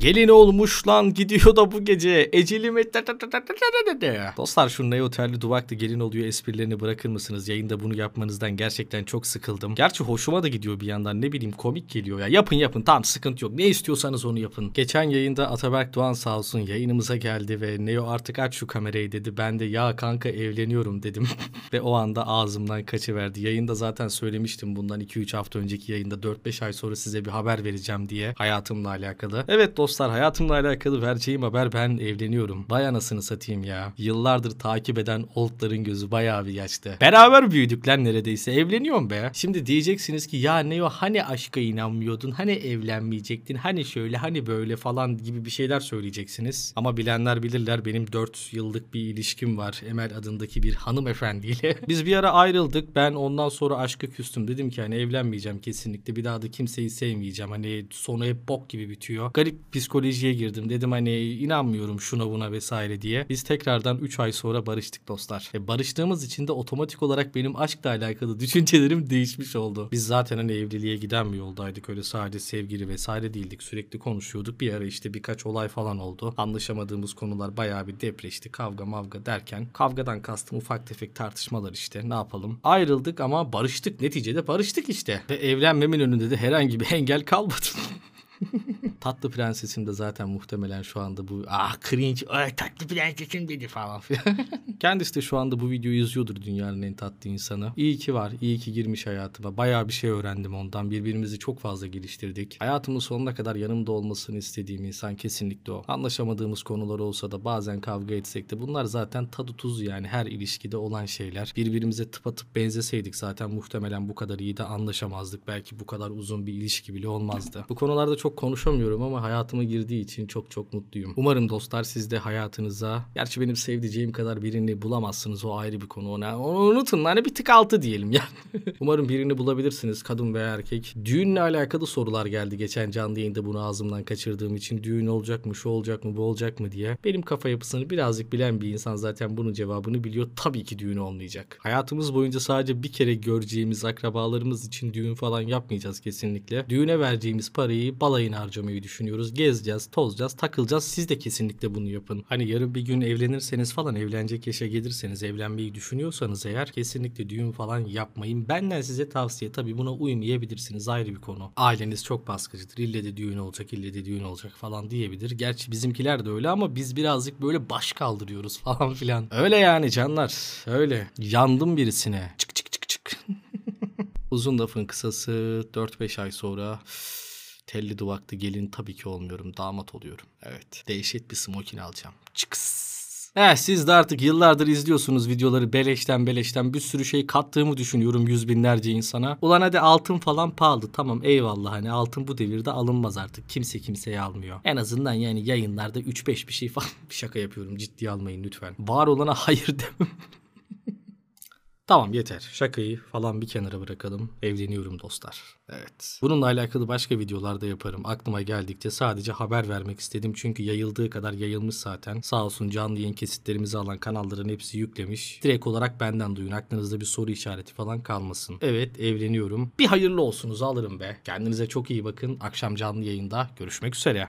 Gelin olmuş lan gidiyor da bu gece. Ecelime... Dostlar şu ne otelli duvaklı gelin oluyor esprilerini bırakır mısınız? Yayında bunu yapmanızdan gerçekten çok sıkıldım. Gerçi hoşuma da gidiyor bir yandan ne bileyim komik geliyor ya. Yapın yapın tamam sıkıntı yok. Ne istiyorsanız onu yapın. Geçen yayında Ataberk Doğan sağ olsun yayınımıza geldi ve Neo artık aç şu kamerayı dedi. Ben de ya kanka evleniyorum dedim. ve o anda ağzımdan kaçıverdi. Yayında zaten söylemiştim bundan 2-3 hafta önceki yayında 4-5 ay sonra size bir haber vereceğim diye hayatımla alakalı. Evet dostlar hayatımla alakalı vereceğim haber ben evleniyorum. Vay anasını satayım ya. Yıllardır takip eden oldların gözü bayağı bir yaşta. Beraber büyüdük lan neredeyse. Evleniyorum be. Şimdi diyeceksiniz ki ya Neo hani aşka inanmıyordun? Hani evlenmeyecektin? Hani şöyle hani böyle falan gibi bir şeyler söyleyeceksiniz. Ama bilenler bilirler benim 4 yıllık bir ilişkim var. Emel adındaki bir hanımefendiyle. Biz bir ara ayrıldık. Ben ondan sonra aşka küstüm. Dedim ki hani evlenmeyeceğim kesinlikle. Bir daha da kimseyi sevmeyeceğim. Hani sonu hep bok gibi bitiyor. Garip psikolojiye girdim. Dedim hani inanmıyorum şuna buna vesaire diye. Biz tekrardan 3 ay sonra barıştık dostlar. E barıştığımız için de otomatik olarak benim aşkla alakalı düşüncelerim değişmiş oldu. Biz zaten hani evliliğe giden bir yoldaydık. Öyle sadece sevgili vesaire değildik. Sürekli konuşuyorduk. Bir ara işte birkaç olay falan oldu. Anlaşamadığımız konular bayağı bir depreşti. Kavga mavga derken. Kavgadan kastım ufak tefek tartışmalar işte. Ne yapalım? Ayrıldık ama barıştık. Neticede barıştık işte. Ve evlenmemin önünde de herhangi bir engel kalmadı. Tatlı Prensesim de zaten muhtemelen şu anda bu ah cringe ay tatlı prensesim dedi falan filan. Kendisi de şu anda bu videoyu izliyordur dünyanın en tatlı insanı. İyi ki var, iyi ki girmiş hayatıma. Bayağı bir şey öğrendim ondan. Birbirimizi çok fazla geliştirdik. Hayatımın sonuna kadar yanımda olmasını istediğim insan kesinlikle o. Anlaşamadığımız konular olsa da bazen kavga etsek de bunlar zaten tadı tuzu yani her ilişkide olan şeyler. Birbirimize tıpatıp benzeseydik zaten muhtemelen bu kadar iyi de anlaşamazdık. Belki bu kadar uzun bir ilişki bile olmazdı. Bu konularda çok konuşamıyorum ama hayatıma girdiği için çok çok mutluyum. Umarım dostlar siz de hayatınıza gerçi benim sevdiceğim kadar birini bulamazsınız o ayrı bir konu. Onu, onu unutun hani bir tık altı diyelim yani. Umarım birini bulabilirsiniz kadın veya erkek. Düğünle alakalı sorular geldi geçen canlı yayında bunu ağzımdan kaçırdığım için. Düğün olacak mı şu olacak mı bu olacak mı diye. Benim kafa yapısını birazcık bilen bir insan zaten bunun cevabını biliyor. Tabii ki düğün olmayacak. Hayatımız boyunca sadece bir kere göreceğimiz akrabalarımız için düğün falan yapmayacağız kesinlikle. Düğüne vereceğimiz parayı balayına harcamayı düşünüyoruz. Gezeceğiz, tozacağız, takılacağız. Siz de kesinlikle bunu yapın. Hani yarın bir gün evlenirseniz falan evlenecek yaşa gelirseniz evlenmeyi düşünüyorsanız eğer kesinlikle düğün falan yapmayın. Benden size tavsiye tabii buna uymayabilirsiniz ayrı bir konu. Aileniz çok baskıcıdır. İlle de düğün olacak, ille de düğün olacak falan diyebilir. Gerçi bizimkiler de öyle ama biz birazcık böyle baş kaldırıyoruz falan filan. Öyle yani canlar. Öyle. Yandım birisine. Çık çık çık çık. Uzun lafın kısası 4-5 ay sonra telli duvaklı gelin tabii ki olmuyorum. Damat oluyorum. Evet. Dehşet bir smokin alacağım. Çıks. Eh siz de artık yıllardır izliyorsunuz videoları beleşten beleşten bir sürü şey kattığımı düşünüyorum yüz binlerce insana. Ulan hadi altın falan pahalı tamam eyvallah hani altın bu devirde alınmaz artık. Kimse kimseye almıyor. En azından yani yayınlarda 3-5 bir şey falan şaka yapıyorum ciddiye almayın lütfen. Var olana hayır demem. Tamam yeter. Şakayı falan bir kenara bırakalım. Evleniyorum dostlar. Evet. Bununla alakalı başka videolarda yaparım. Aklıma geldikçe sadece haber vermek istedim. Çünkü yayıldığı kadar yayılmış zaten. Sağ olsun canlı yayın kesitlerimizi alan kanalların hepsi yüklemiş. Direkt olarak benden duyun. Aklınızda bir soru işareti falan kalmasın. Evet evleniyorum. Bir hayırlı olsunuzu alırım be. Kendinize çok iyi bakın. Akşam canlı yayında görüşmek üzere.